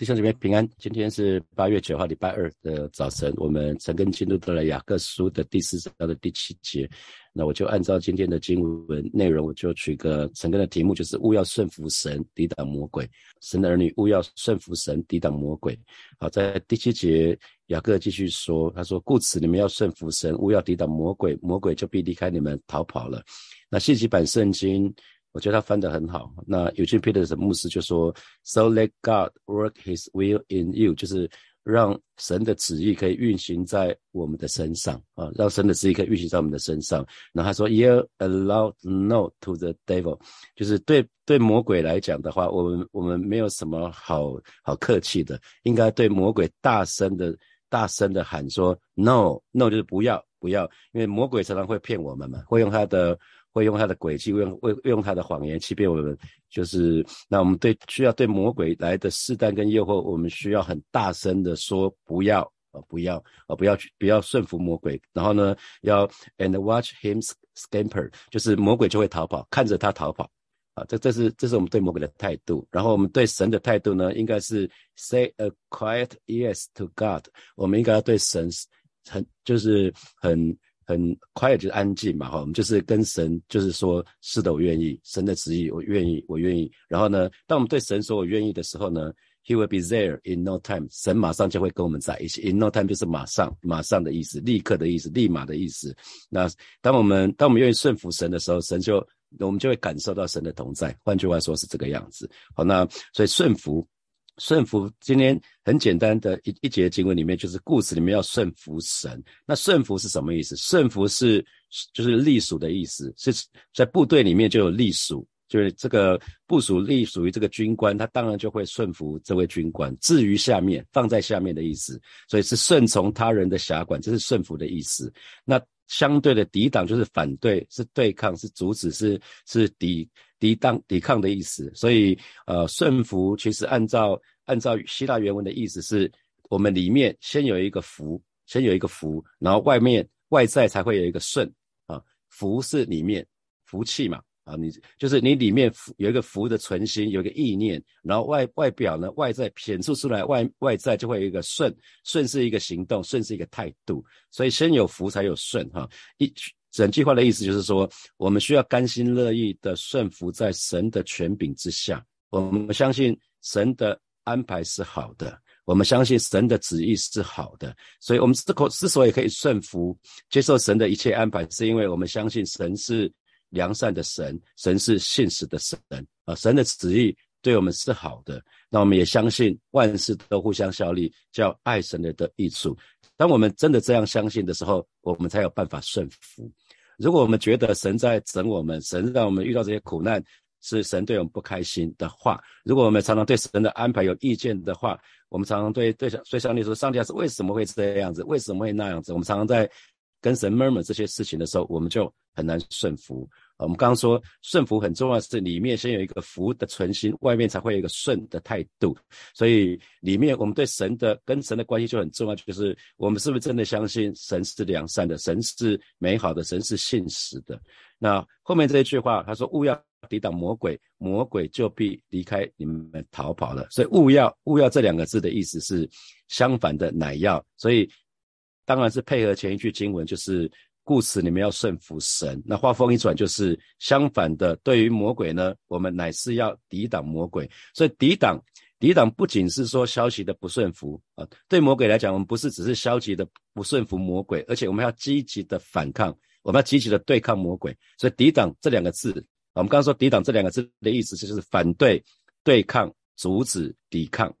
弟兄姊妹平安，今天是八月九号，礼拜二的早晨，我们陈根进入到了雅各书的第四章的第七节。那我就按照今天的经文内容，我就取个陈根的题目，就是勿要顺服神，抵挡魔鬼。神的儿女勿要顺服神，抵挡魔鬼。好，在第七节，雅各继续说，他说：“故此你们要顺服神，勿要抵挡魔鬼，魔鬼就必离开你们逃跑了。”那信息版圣经。我觉得他翻得很好。那有些 Peter 的牧师就说：“So let God work His will in you，就是让神的旨意可以运行在我们的身上啊，让神的旨意可以运行在我们的身上。”然后他说：“You allow no to the devil，就是对对魔鬼来讲的话，我们我们没有什么好好客气的，应该对魔鬼大声的大声的喊说：No no，就是不要不要，因为魔鬼常常会骗我们嘛，会用他的。”会用他的诡计，用会用他的谎言欺骗我们，就是那我们对需要对魔鬼来的试探跟诱惑，我们需要很大声的说不要啊，不要啊，不要去不要顺服魔鬼。然后呢，要 and watch him scamper，就是魔鬼就会逃跑，看着他逃跑啊。这这是这是我们对魔鬼的态度。然后我们对神的态度呢，应该是 say a quiet yes to God，我们应该要对神很就是很。很快就是安静嘛，哈，我们就是跟神，就是说，是的，我愿意，神的旨意，我愿意，我愿意。然后呢，当我们对神说我愿意的时候呢，He will be there in no time，神马上就会跟我们在一起。In no time 就是马上，马上的意思，立刻的意思，立马的意思。那当我们当我们愿意顺服神的时候，神就我们就会感受到神的同在。换句话说，是这个样子。好，那所以顺服。顺服，今天很简单的一一节经文里面，就是故事里面要顺服神。那顺服是什么意思？顺服是就是隶属的意思，是在部队里面就有隶属，就是这个部属隶属于这个军官，他当然就会顺服这位军官。至于下面放在下面的意思，所以是顺从他人的辖管，这是顺服的意思。那相对的抵挡就是反对，是对抗，是阻止，是是抵。抵挡、抵抗的意思，所以呃，顺服其实按照按照希腊原文的意思是，我们里面先有一个福，先有一个福，然后外面外在才会有一个顺啊，福是里面福气嘛啊，你就是你里面有一个福的存心，有一个意念，然后外外表呢外在显出出来，外外在就会有一个顺，顺是一个行动，顺是一个态度，所以先有福才有顺哈一。整句话的意思就是说，我们需要甘心乐意的顺服在神的权柄之下。我们相信神的安排是好的，我们相信神的旨意是好的，所以，我们之口之所以可以顺服、接受神的一切安排，是因为我们相信神是良善的神，神是信实的神啊，神的旨意对我们是好的。那我们也相信万事都互相效力，叫爱神的的益处。当我们真的这样相信的时候，我们才有办法顺服。如果我们觉得神在整我们，神让我们遇到这些苦难是神对我们不开心的话，如果我们常常对神的安排有意见的话，我们常常对对对上帝说：“上帝是为什么会这样子？为什么会那样子？”我们常常在跟神 murmur 这些事情的时候，我们就很难顺服。我们刚刚说顺服很重要，是里面先有一个服的存心，外面才会有一个顺的态度。所以里面我们对神的跟神的关系就很重要，就是我们是不是真的相信神是良善的，神是美好的，神是信实的。那后面这一句话，他说勿要抵挡魔鬼，魔鬼就必离开你们逃跑了。所以勿要勿要这两个字的意思是相反的，乃要。所以当然是配合前一句经文，就是。故此，你们要顺服神。那话锋一转，就是相反的。对于魔鬼呢，我们乃是要抵挡魔鬼。所以，抵挡、抵挡不仅是说消极的不顺服啊。对魔鬼来讲，我们不是只是消极的不顺服魔鬼，而且我们要积极的反抗，我们要积极的对抗魔鬼。所以，抵挡这两个字，我们刚刚说抵挡这两个字的意思，就是反对、对抗、阻止、抵抗、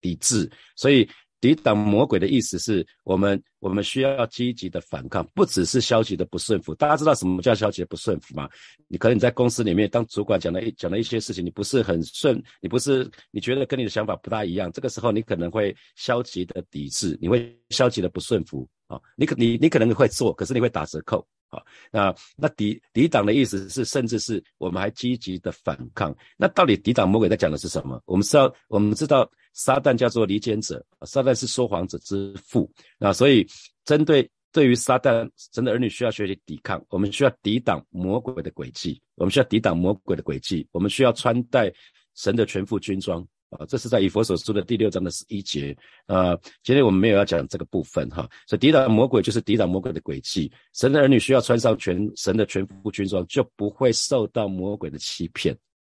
抵制。所以。抵挡魔鬼的意思是我们，我们需要积极的反抗，不只是消极的不顺服。大家知道什么叫消极的不顺服吗？你可能你在公司里面当主管，讲了一讲了一些事情，你不是很顺，你不是你觉得跟你的想法不大一样，这个时候你可能会消极的抵制，你会消极的不顺服啊。你可你你可能会做，可是你会打折扣。啊，那那抵抵挡的意思是，甚至是我们还积极的反抗。那到底抵挡魔鬼在讲的是什么？我们知道，我们知道撒旦叫做离间者，撒旦是说谎者之父。那所以，针对对于撒旦，神的儿女需要学习抵抗。我们需要抵挡魔鬼的诡计，我们需要抵挡魔鬼的诡计，我们需要穿戴神的全副军装啊，这是在以佛所书的第六章的十一节。啊，今天我们没有要讲这个部分哈，所以抵挡魔鬼就是抵挡魔鬼的诡计。神的儿女需要穿上全神的全副军装，就不会受到魔鬼的欺骗。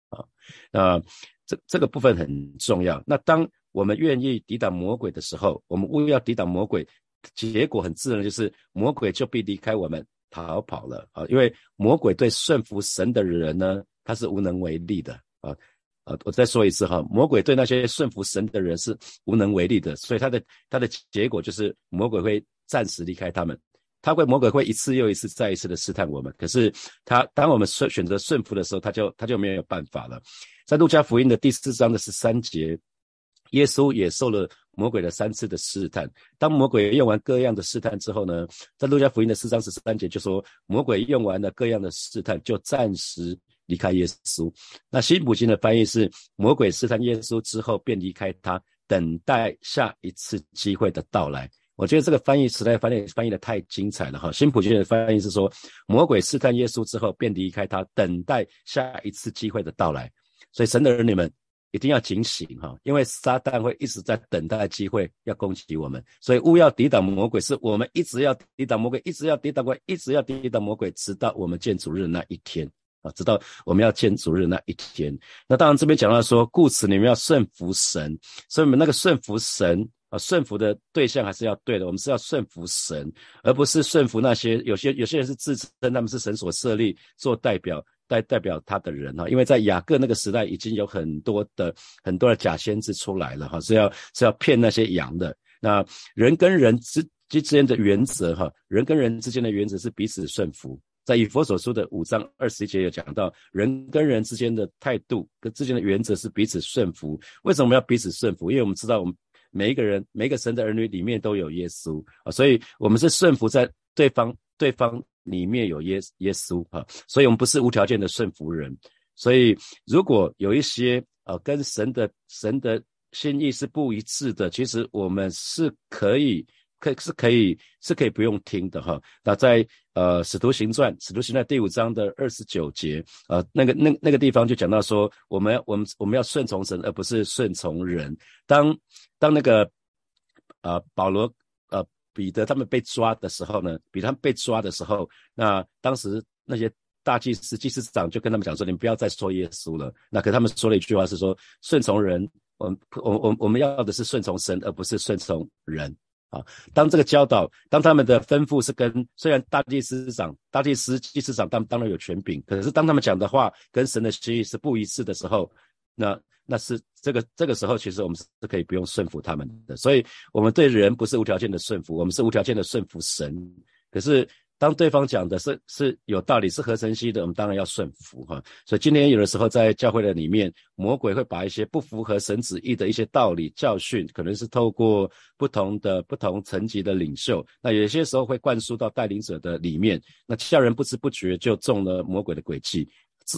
啊，那这这个部分很重要。那当我们愿意抵挡魔鬼的时候，我们务要抵挡魔鬼，结果很自然就是魔鬼就必离开我们逃跑了啊，因为魔鬼对顺服神的人呢，他是无能为力的啊。啊，我再说一次哈，魔鬼对那些顺服神的人是无能为力的，所以他的他的结果就是魔鬼会暂时离开他们，他会魔鬼会一次又一次再一次的试探我们，可是他当我们顺选择顺服的时候，他就他就没有办法了。在路加福音的第四章的十三节，耶稣也受了魔鬼的三次的试探。当魔鬼用完各样的试探之后呢，在路加福音的四章十三节就说，魔鬼用完了各样的试探，就暂时。离开耶稣，那新普京的翻译是魔鬼试探耶稣之后便离开他，等待下一次机会的到来。我觉得这个翻译实在翻译翻译的太精彩了哈。新普京的翻译是说魔鬼试探耶稣之后便离开他，等待下一次机会的到来。所以神的儿女们一定要警醒哈，因为撒旦会一直在等待机会要攻击我们，所以勿要抵挡魔鬼，是我们一直要抵挡魔鬼，一直要抵挡鬼，一直要抵挡魔鬼，直到我们见主日那一天。啊，直到我们要见主日那一天。那当然这边讲到说，故此你们要顺服神，所以我们那个顺服神啊，顺服的对象还是要对的。我们是要顺服神，而不是顺服那些有些有些人是自称他们是神所设立做代表代代表他的人哈。因为在雅各那个时代，已经有很多的很多的假先知出来了哈，是要是要骗那些羊的。那人跟人之之间的原则哈，人跟人之间的原则是彼此顺服。在以佛所说的五章二十节有讲到，人跟人之间的态度跟之间的原则是彼此顺服。为什么要彼此顺服？因为我们知道，我们每一个人、每一个神的儿女里面都有耶稣啊，所以我们是顺服在对方对方里面有耶耶稣啊，所以我们不是无条件的顺服人。所以如果有一些啊跟神的神的心意是不一致的，其实我们是可以。可是可以是可以不用听的哈。那在呃《使徒行传》《使徒行传》第五章的二十九节，呃，那个那那个地方就讲到说，我们我们我们要顺从神，而不是顺从人。当当那个呃保罗呃彼得他们被抓的时候呢，比他们被抓的时候，那当时那些大祭司祭司长就跟他们讲说，你们不要再说耶稣了。那可他们说了一句话是说，顺从人，我我我我们要的是顺从神，而不是顺从人。啊，当这个教导，当他们的吩咐是跟虽然大祭司长、大祭司、祭司长他们当然有权柄，可是当他们讲的话跟神的心意是不一致的时候，那那是这个这个时候，其实我们是可以不用顺服他们的。所以，我们对人不是无条件的顺服，我们是无条件的顺服神。可是。当对方讲的是是有道理，是合成息的，我们当然要顺服哈。所以今天有的时候在教会的里面，魔鬼会把一些不符合神旨意的一些道理教训，可能是透过不同的不同层级的领袖，那有些时候会灌输到带领者的里面，那教人不知不觉就中了魔鬼的诡计，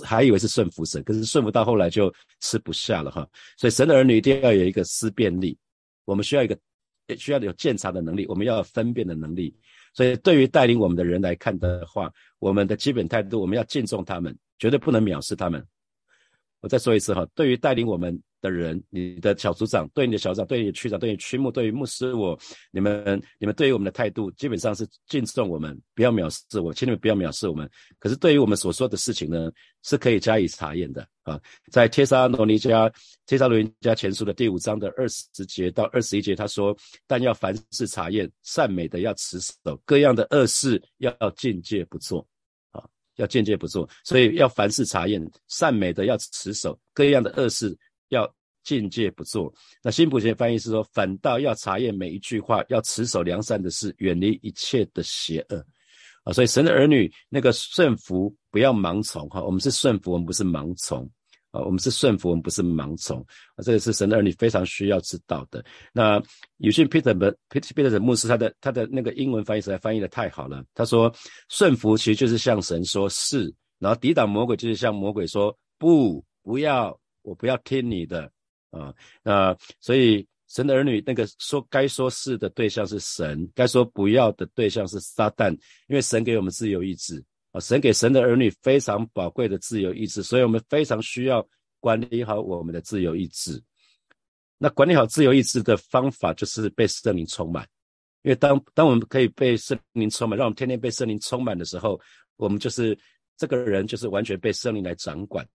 还以为是顺服神，可是顺服到后来就吃不下了哈。所以神的儿女一定要有一个思辨力，我们需要一个需要有鉴察的能力，我们要有分辨的能力。所以，对于带领我们的人来看的话，我们的基本态度，我们要敬重他们，绝对不能藐视他们。我再说一次哈，对于带领我们。的人，你的小组长，对你的小组长，对你的区长，对你区牧，对于牧师，我你们你们对于我们的态度，基本上是敬重我们，不要藐视我，请你们不要藐视我们。可是对于我们所说的事情呢，是可以加以查验的啊。在帖撒罗尼迦帖撒罗尼迦前书的第五章的二十节到二十一节，他说：但要凡事查验，善美的要持守，各样的恶事要境界不做啊，要境界不做。所以要凡事查验，善美的要持守，各样的恶事。要境界不做，那新普贤翻译是说，反倒要查验每一句话，要持守良善的事，远离一切的邪恶啊！所以神的儿女那个顺服，不要盲从哈。我们是顺服，我们不是盲从啊。我们是顺服，我们不是盲从啊。这个是神的儿女非常需要知道的。那有些 Peter 的 Peter Peter 的牧师，他的他的那个英文翻译实在翻译的太好了。他说，顺服其实就是向神说是，然后抵挡魔鬼就是向魔鬼说不，不要。我不要听你的啊，那所以神的儿女那个说该说是的对象是神，该说不要的对象是撒旦，因为神给我们自由意志啊，神给神的儿女非常宝贵的自由意志，所以我们非常需要管理好我们的自由意志那管理好自由意志的方法就是被圣灵充满。因为当当我们可以被圣灵充满，让我们天天被圣灵充满的时候，我们就是这个人就是完全被圣灵来掌管。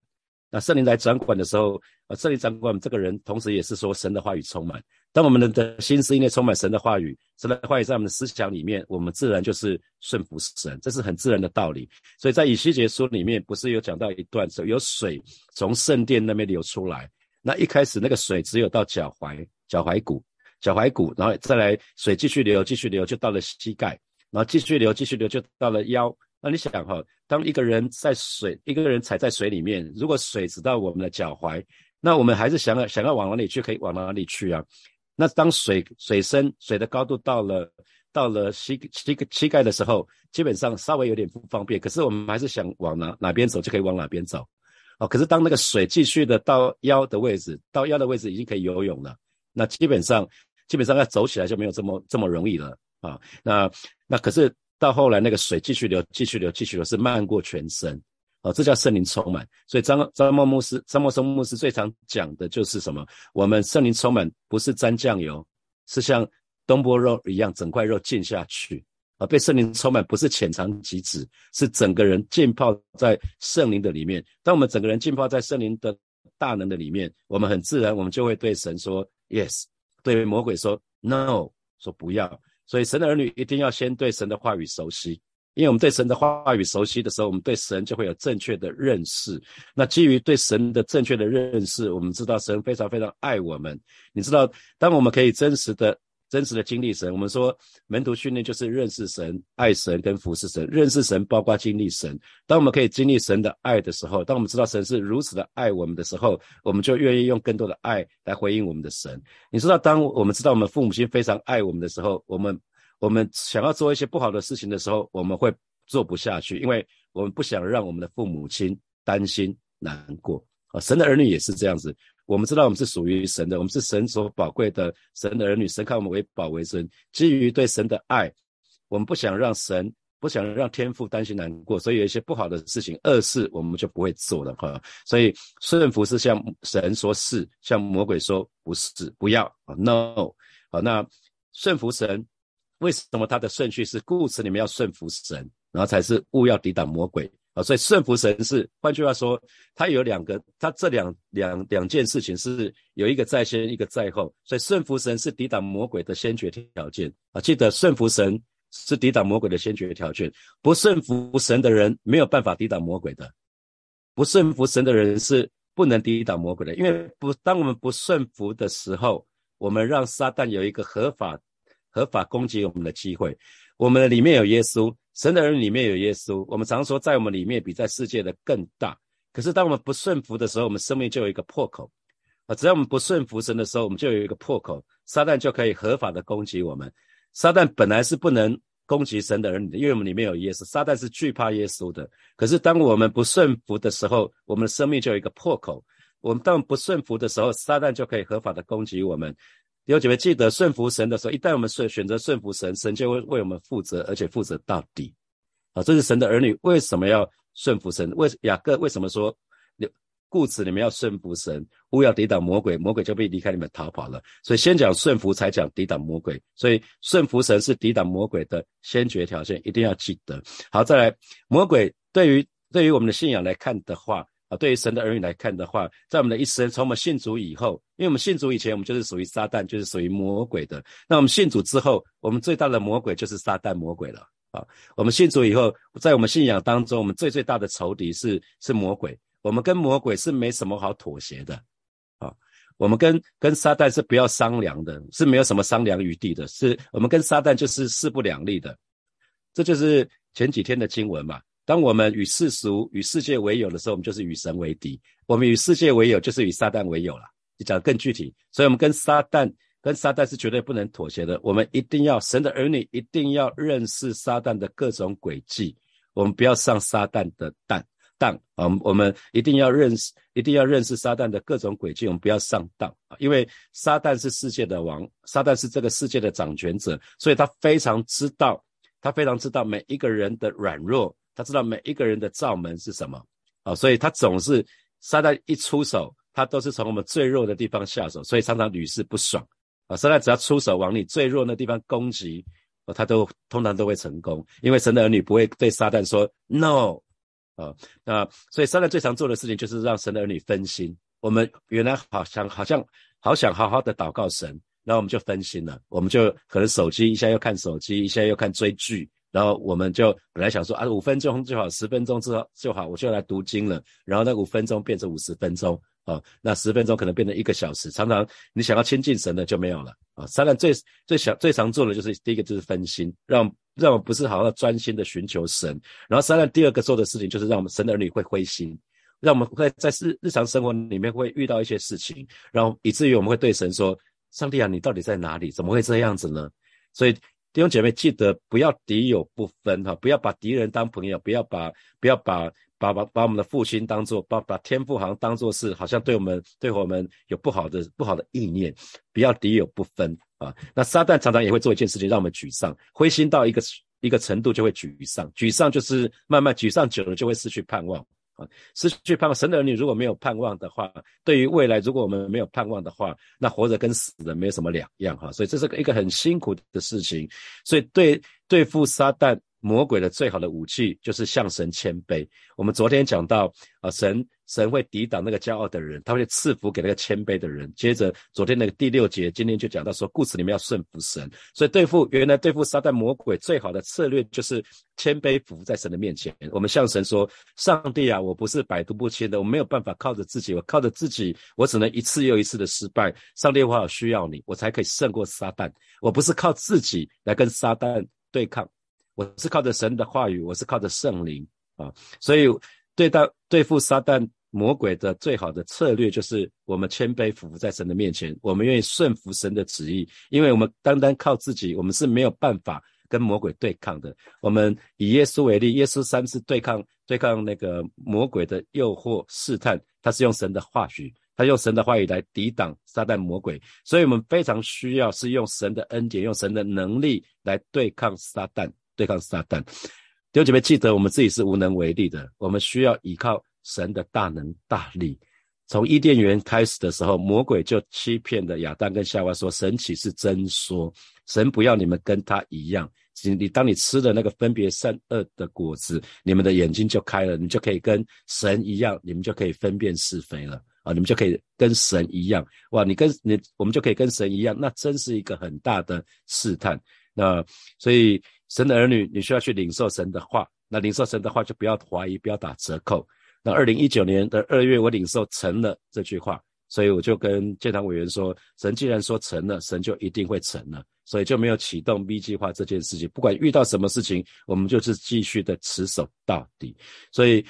那圣灵来掌管的时候，呃，圣灵掌管这个人，同时也是说神的话语充满。当我们的心思因为充满神的话语，神的话语在我们的思想里面，我们自然就是顺服神，这是很自然的道理。所以在以西结书里面，不是有讲到一段说有水从圣殿那边流出来，那一开始那个水只有到脚踝脚踝骨。脚踝骨，然后再来水继续流，继续流就到了膝盖，然后继续流，继续流就到了腰。那你想哈，当一个人在水，一个人踩在水里面，如果水只到我们的脚踝，那我们还是想要想要往哪里去，可以往哪里去啊？那当水水深，水的高度到了到了膝膝膝盖的时候，基本上稍微有点不方便，可是我们还是想往哪哪边走就可以往哪边走。哦，可是当那个水继续的到腰的位置，到腰的位置已经可以游泳了，那基本上。基本上要走起来就没有这么这么容易了啊！那那可是到后来那个水继续流，继续流，继续流是漫过全身哦！这叫圣灵充满。所以张张默牧师、张默松牧师最常讲的就是什么？我们圣灵充满不是沾酱油，是像东坡肉一样整块肉浸下去啊！被圣灵充满不是浅尝即止，是整个人浸泡在圣灵的里面。当我们整个人浸泡在圣灵的大能的里面，我们很自然，我们就会对神说 yes。对魔鬼说 “no”，说不要。所以神的儿女一定要先对神的话语熟悉，因为我们对神的话语熟悉的时候，我们对神就会有正确的认识。那基于对神的正确的认识，我们知道神非常非常爱我们。你知道，当我们可以真实的。真实的经历神，我们说门徒训练就是认识神、爱神跟服侍神。认识神包括经历神。当我们可以经历神的爱的时候，当我们知道神是如此的爱我们的时候，我们就愿意用更多的爱来回应我们的神。你知道，当我们知道我们父母亲非常爱我们的时候，我们我们想要做一些不好的事情的时候，我们会做不下去，因为我们不想让我们的父母亲担心难过。啊，神的儿女也是这样子。我们知道我们是属于神的，我们是神所宝贵的神的儿女，神看我们为宝为尊。基于对神的爱，我们不想让神，不想让天父担心难过，所以有一些不好的事情、恶事，我们就不会做了哈。所以顺服是向神说是，向魔鬼说不是，不要啊，no。好，那顺服神，为什么它的顺序是故事里面要顺服神，然后才是勿要抵挡魔鬼？啊，所以顺服神是，换句话说，他有两个，他这两两两件事情是有一个在先，一个在后，所以顺服神是抵挡魔鬼的先决条件。啊。记得顺服神是抵挡魔鬼的先决条件，不顺服神的人没有办法抵挡魔鬼的，不顺服神的人是不能抵挡魔鬼的，因为不，当我们不顺服的时候，我们让撒旦有一个合法合法攻击我们的机会，我们的里面有耶稣。神的人里面有耶稣，我们常说在我们里面比在世界的更大。可是当我们不顺服的时候，我们生命就有一个破口啊！只要我们不顺服神的时候，我们就有一个破口，撒旦就可以合法的攻击我们。撒旦本来是不能攻击神的人的，因为我们里面有耶稣。撒旦是惧怕耶稣的。可是当我们不顺服的时候，我们的生命就有一个破口。我们当不顺服的时候，撒旦就可以合法的攻击我们。弟兄姐妹，记得顺服神的时候，一旦我们顺选择顺服神，神就会为我们负责，而且负责到底。啊，这是神的儿女为什么要顺服神？为雅各为什么说故此你们要顺服神，勿要抵挡魔鬼，魔鬼就被离开你们逃跑了。所以先讲顺服，才讲抵挡魔鬼。所以顺服神是抵挡魔鬼的先决条件，一定要记得。好，再来，魔鬼对于对于我们的信仰来看的话。对于神的儿女来看的话，在我们的一生，从我们信主以后，因为我们信主以前，我们就是属于撒旦，就是属于魔鬼的。那我们信主之后，我们最大的魔鬼就是撒旦魔鬼了啊！我们信主以后，在我们信仰当中，我们最最大的仇敌是是魔鬼。我们跟魔鬼是没什么好妥协的啊！我们跟跟撒旦是不要商量的，是没有什么商量余地的，是我们跟撒旦就是势不两立的。这就是前几天的经文嘛。当我们与世俗、与世界为友的时候，我们就是与神为敌；我们与世界为友，就是与撒旦为友了。你讲更具体，所以我们跟撒旦、跟撒旦是绝对不能妥协的。我们一定要神的儿女一定要认识撒旦的各种诡计，我们不要上撒旦的当当啊！我们一定要认识，一定要认识撒旦的各种诡计，我们不要上当啊！因为撒旦是世界的王，撒旦是这个世界的掌权者，所以他非常知道，他非常知道每一个人的软弱。他知道每一个人的罩门是什么，啊，所以他总是撒旦一出手，他都是从我们最弱的地方下手，所以常常屡试不爽啊。撒旦只要出手往你最弱那地方攻击，他都通常都会成功，因为神的儿女不会对撒旦说 no 啊。那所以撒旦最常做的事情就是让神的儿女分心。我们原来好想好像好想好好的祷告神，然后我们就分心了，我们就可能手机一下又看手机，一下又看追剧。然后我们就本来想说啊，五分钟就好，十分钟之后就好，我就来读经了。然后那五分钟变成五十分钟啊，那十分钟可能变成一个小时。常常你想要亲近神的就没有了啊。撒旦最最想最常做的就是第一个就是分心，让让我们不是好好专心的寻求神。然后撒旦第二个做的事情就是让我们神的儿女会灰心，让我们会在日日常生活里面会遇到一些事情，然后以至于我们会对神说：上帝啊，你到底在哪里？怎么会这样子呢？所以。弟兄姐妹，记得不要敌友不分哈，不要把敌人当朋友，不要把不要把把把把我们的父亲当做把把天父好像当做是好像对我们对我们有不好的不好的意念，不要敌友不分啊。那撒旦常常也会做一件事情，让我们沮丧、灰心到一个一个程度就会沮丧，沮丧就是慢慢沮丧久了就会失去盼望。啊，失去盼望，神的儿女如果没有盼望的话，对于未来，如果我们没有盼望的话，那活着跟死的没有什么两样哈。所以这是一个很辛苦的事情。所以对对付撒旦。魔鬼的最好的武器就是向神谦卑。我们昨天讲到啊，神神会抵挡那个骄傲的人，他会赐福给那个谦卑的人。接着昨天那个第六节，今天就讲到说，故事里面要顺服神。所以对付原来对付撒旦魔鬼最好的策略就是谦卑服在神的面前。我们向神说：上帝啊，我不是百毒不侵的，我没有办法靠着自己，我靠着自己，我只能一次又一次的失败。上帝，我好需要你，我才可以胜过撒旦。我不是靠自己来跟撒旦对抗。我是靠着神的话语，我是靠着圣灵啊，所以对待对付撒旦魔鬼的最好的策略，就是我们谦卑服在神的面前，我们愿意顺服神的旨意，因为我们单单靠自己，我们是没有办法跟魔鬼对抗的。我们以耶稣为例，耶稣三次对抗对抗那个魔鬼的诱惑试探，他是用神的话语，他用神的话语来抵挡撒旦魔鬼，所以我们非常需要是用神的恩典，用神的能力来对抗撒旦。对抗撒旦，弟兄姐妹记得，我们自己是无能为力的，我们需要依靠神的大能大力。从伊甸园开始的时候，魔鬼就欺骗的亚当跟夏娃说：“神岂是真说，神不要你们跟他一样。你当你吃了那个分别善恶的果子，你们的眼睛就开了，你就可以跟神一样，你们就可以分辨是非了啊！你们就可以跟神一样哇！你跟你我们就可以跟神一样，那真是一个很大的试探。那所以。神的儿女，你需要去领受神的话。那领受神的话，就不要怀疑，不要打折扣。那二零一九年的二月，我领受成了这句话，所以我就跟建堂委员说：神既然说成了，神就一定会成了，所以就没有启动 B 计划这件事情。不管遇到什么事情，我们就是继续的持守到底。所以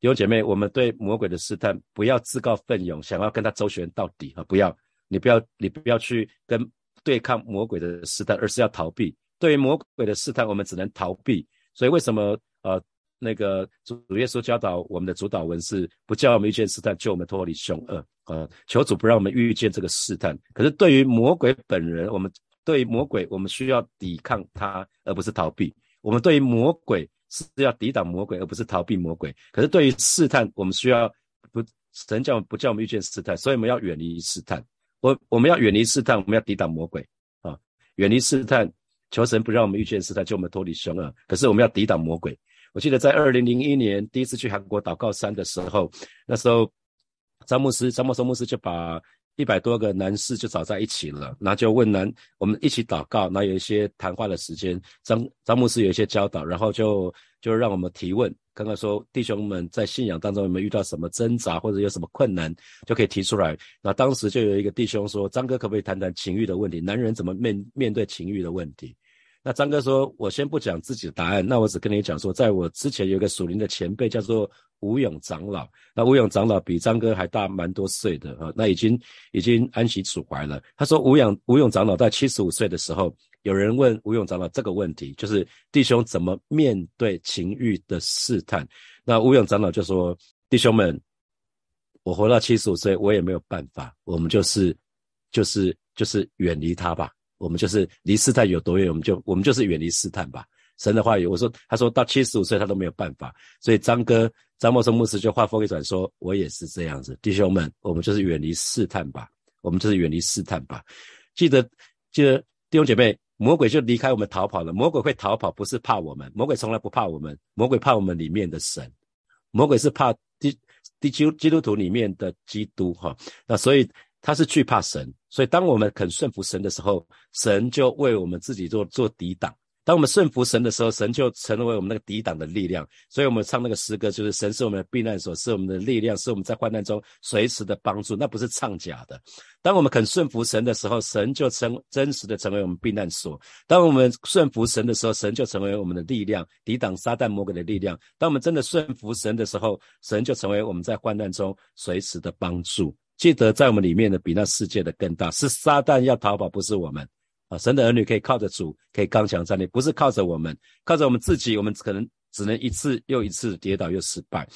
有姐妹，我们对魔鬼的试探，不要自告奋勇，想要跟他周旋到底啊！不要，你不要，你不要去跟对抗魔鬼的试探，而是要逃避。对于魔鬼的试探，我们只能逃避。所以为什么呃那个主耶稣教导我们的主导文是不叫我们遇见试探，救我们脱离凶恶啊？求主不让我们遇见这个试探。可是对于魔鬼本人，我们对魔鬼，我们需要抵抗他，而不是逃避。我们对于魔鬼是要抵挡魔鬼，而不是逃避魔鬼。可是对于试探，我们需要不神叫不叫我们遇见试探，所以我们要远离试探。我我们要远离试探，我们要抵挡魔鬼啊，远离试探。求神不让我们遇见试探，救我们脱离凶恶。可是我们要抵挡魔鬼。我记得在二零零一年第一次去韩国祷告山的时候，那时候张牧师、张牧松牧师就把一百多个男士就找在一起了，然后就问男我们一起祷告，那有一些谈话的时间，张张牧师有一些教导，然后就就让我们提问。刚刚说弟兄们在信仰当中有没有遇到什么挣扎或者有什么困难，就可以提出来。那当时就有一个弟兄说：“张哥可不可以谈谈情欲的问题？男人怎么面面对情欲的问题？”那张哥说：“我先不讲自己的答案，那我只跟你讲说，在我之前有个属灵的前辈叫做吴勇长老。那吴勇长老比张哥还大蛮多岁的啊，那已经已经安息楚怀了。他说吴勇吴勇长老在七十五岁的时候。”有人问吴勇长老这个问题，就是弟兄怎么面对情欲的试探？那吴勇长老就说：“弟兄们，我活到七十五岁，我也没有办法，我们就是就是就是远离他吧，我们就是离试探有多远，我们就我们就是远离试探吧。神的话语。我说，他说到七十五岁他都没有办法，所以张哥张默生牧师就话锋一转说，我也是这样子，弟兄们，我们就是远离试探吧，我们就是远离试探吧。记得记得弟兄姐妹，魔鬼就离开我们逃跑了。魔鬼会逃跑，不是怕我们，魔鬼从来不怕我们，魔鬼怕我们里面的神，魔鬼是怕基基基基督徒里面的基督哈。那所以他是惧怕神。所以，当我们肯顺服神的时候，神就为我们自己做做抵挡。当我们顺服神的时候，神就成为我们那个抵挡的力量。所以我们唱那个诗歌，就是神是我们的避难所，是我们的力量，是我们在患难中随时的帮助。那不是唱假的。当我们肯顺服神的时候，神就成真实的成为我们避难所。当我们顺服神的时候，神就成为我们的力量，抵挡撒旦魔鬼的力量。当我们真的顺服神的时候，神就成为我们在患难中随时的帮助。记得在我们里面的比那世界的更大，是撒旦要逃跑，不是我们啊！神的儿女可以靠着主，可以刚强站立，不是靠着我们，靠着我们自己，我们可能只能一次又一次跌倒又失败。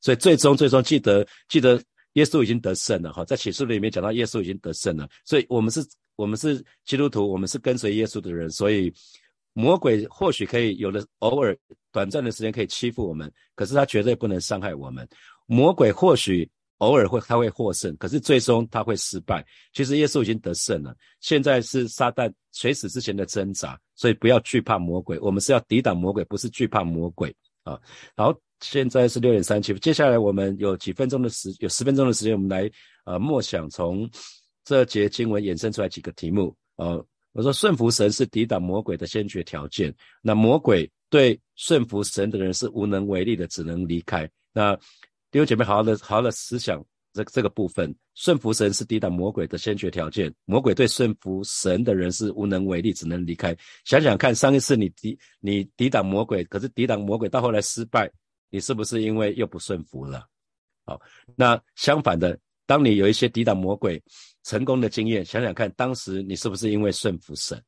所以最终最终记得记得耶稣已经得胜了哈，在启示录里面讲到耶稣已经得胜了，所以我们是我们是基督徒，我们是跟随耶稣的人，所以魔鬼或许可以有的偶尔短暂的时间可以欺负我们，可是他绝对不能伤害我们。魔鬼或许。偶尔会他会获胜，可是最终他会失败。其实耶稣已经得胜了，现在是撒旦垂死之前的挣扎，所以不要惧怕魔鬼。我们是要抵挡魔鬼，不是惧怕魔鬼啊。然后现在是六点三七，接下来我们有几分钟的时，有十分钟的时间，我们来呃默想从这节经文衍生出来几个题目呃，我说顺服神是抵挡魔鬼的先决条件，那魔鬼对顺服神的人是无能为力的，只能离开。那弟兄姐妹，好好的，好好的思想这这个部分，顺服神是抵挡魔鬼的先决条件。魔鬼对顺服神的人是无能为力，只能离开。想想看，上一次你抵你抵挡魔鬼，可是抵挡魔鬼到后来失败，你是不是因为又不顺服了？好，那相反的，当你有一些抵挡魔鬼成功的经验，想想看，当时你是不是因为顺服神？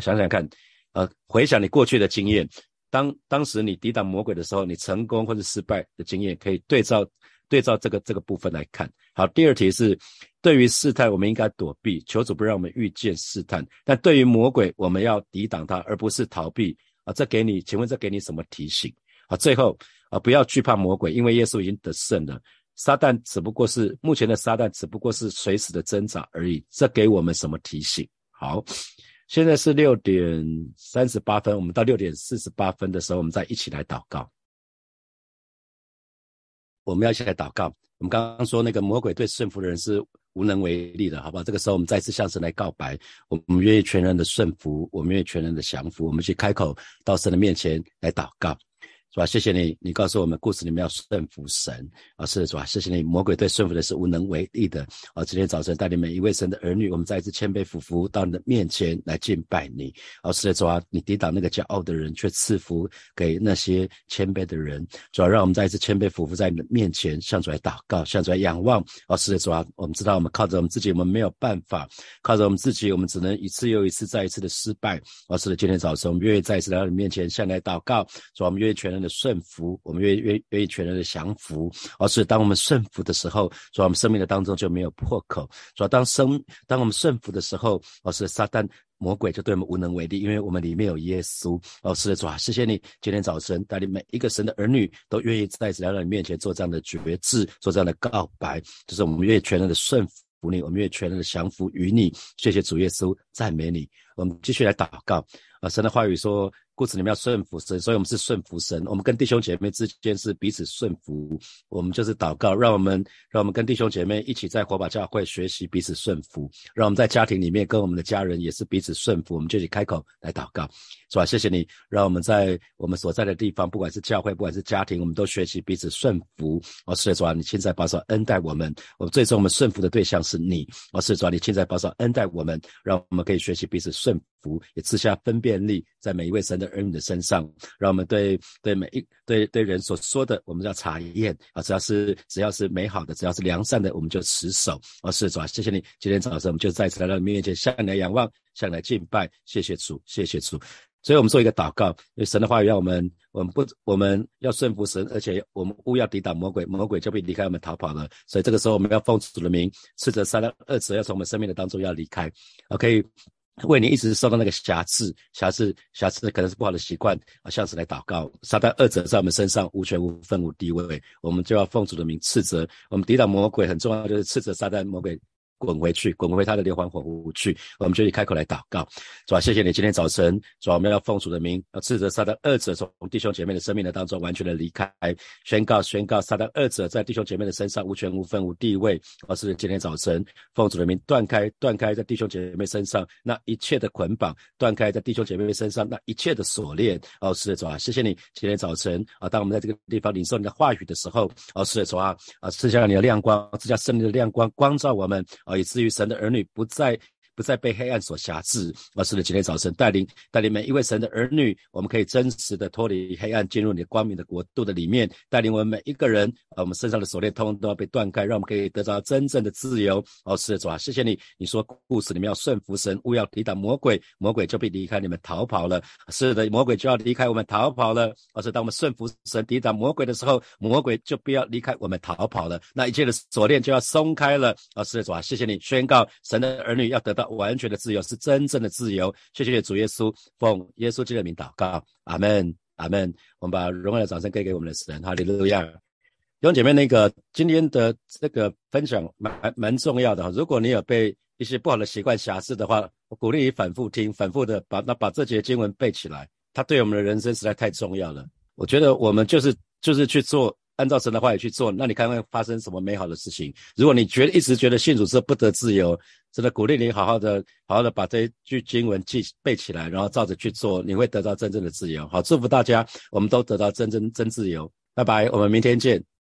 想想看，呃，回想你过去的经验。当当时你抵挡魔鬼的时候，你成功或者失败的经验可以对照对照这个这个部分来看。好，第二题是对于试探，我们应该躲避，求主不让我们遇见试探；但对于魔鬼，我们要抵挡他，而不是逃避啊。这给你，请问这给你什么提醒？啊，最后啊，不要惧怕魔鬼，因为耶稣已经得胜了。撒旦只不过是目前的撒旦，只不过是随时的挣扎而已。这给我们什么提醒？好。现在是六点三十八分，我们到六点四十八分的时候，我们再一起来祷告。我们要一起来祷告。我们刚刚说那个魔鬼对顺服的人是无能为力的，好不好？这个时候我们再次向神来告白，我们愿意全人的顺服，我们愿意全人的降服，我们去开口到神的面前来祷告。是吧？谢谢你，你告诉我们故事里面要顺服神啊，是是吧？谢谢你，魔鬼对顺服的是无能为力的啊。今天早晨带领每一位神的儿女，我们再一次谦卑俯伏到你的面前来敬拜你啊，是的，主啊，你抵挡那个骄傲的人，却赐福给那些谦卑的人。主要让我们再一次谦卑俯伏在你的面前，向主来祷告，向主来仰望啊，是的，主啊，我们知道我们靠着我们自己，我们没有办法靠着我们自己，我们只能一次又一次再一次的失败啊。是的，今天早晨我们愿意再一次来到你面前，向你来祷告，主，我们愿意全人。的顺服，我们愿愿愿意全然的降服，而是当我们顺服的时候，说我们生命的当中就没有破口。说当生当我们顺服的时候，而是撒旦魔鬼就对我们无能为力，因为我们里面有耶稣。哦，是的，主啊，谢谢你今天早晨带领每一个神的儿女都愿意在来到你面前做这样的决志，做这样的告白，就是我们愿意全然的顺服你，我们愿意全然的降服于你。谢谢主耶稣，赞美你。我们继续来祷告啊，神的话语说。故此，你们要顺服神，所以我们是顺服神。我们跟弟兄姐妹之间是彼此顺服。我们就是祷告，让我们让我们跟弟兄姐妹一起在火把教会学习彼此顺服。让我们在家庭里面跟我们的家人也是彼此顺服。我们就去开口来祷告，是吧？谢谢你，让我们在我们所在的地方，不管是教会，不管是家庭，我们都学习彼此顺服。哦，是，主啊，你现在保守恩待我们。我们最终我们顺服的对象是你。哦，是主啊，你现在保守恩待我们，让我们可以学习彼此顺服，也赐下分辨力，在每一位神的。儿女的身上，让我们对对每一对对人所说的，我们要查验啊，只要是只要是美好的，只要是良善的，我们就持守。啊，是主啊，谢谢你，今天早上我们就再次来到你面前，向你来仰望，向你来敬拜，谢谢主，谢谢主。所以我们做一个祷告，因为神的话语让我们，我们不我们要顺服神，而且我们勿要抵挡魔鬼，魔鬼就会离开我们逃跑了。所以这个时候我们要奉主的名，斥责撒旦恶者要从我们生命的当中要离开。OK。为你一直受到那个瑕疵、瑕疵、瑕疵，可能是不好的习惯啊，向神来祷告。撒旦二者在我们身上无权无分无地位，我们就要奉主的名斥责。我们抵挡魔鬼很重要，就是斥责撒旦魔鬼。滚回去，滚回他的连环火湖去。我们就以开口来祷告，主啊，谢谢你今天早晨，主啊，我们要奉主的名，要斥责撒旦二者从弟兄姐妹的生命的当中完全的离开，宣告宣告撒旦二者在弟兄姐妹的身上无权无分无地位。而是今天早晨奉主的名断开断开在弟兄姐妹身上那一切的捆绑，断开在弟兄姐妹身上那一切的锁链。哦，是的，主啊，谢谢你今天早晨啊，当我们在这个地方领受你的话语的时候，哦，是的，主啊，啊，赐下你的亮光，赐下圣灵的亮光，光照我们。啊，以至于神的儿女不再。不再被黑暗所辖制，而是的，今天早晨带领带领每一位神的儿女，我们可以真实的脱离黑暗，进入你的光明的国度的里面，带领我们每一个人，啊，我们身上的锁链通通都要被断开，让我们可以得到真正的自由。哦，是的，主啊，谢谢你，你说故事里面要顺服神，勿要抵挡魔鬼，魔鬼就被离开你们逃跑了。是的，魔鬼就要离开我们逃跑了。而是当我们顺服神，抵挡魔鬼的时候，魔鬼就不要离开我们逃跑了。那一切的锁链就要松开了。哦，是的，主啊，谢谢你宣告神的儿女要得到。完全的自由是真正的自由。谢谢主耶稣，奉耶稣基督的名祷告，阿门，阿门。我们把荣耀的掌声给给我们的神，哈利路亚。弟兄姐妹，那个今天的这个分享蛮蛮重要的哈。如果你有被一些不好的习惯辖制的话，我鼓励你反复听，反复的把那把这节经文背起来。它对我们的人生实在太重要了。我觉得我们就是就是去做。按照神的话语去做，那你看看发生什么美好的事情？如果你觉得一直觉得信主是不得自由，真的鼓励你好好的、好好的把这一句经文记背起来，然后照着去做，你会得到真正的自由。好，祝福大家，我们都得到真真真自由。拜拜，我们明天见。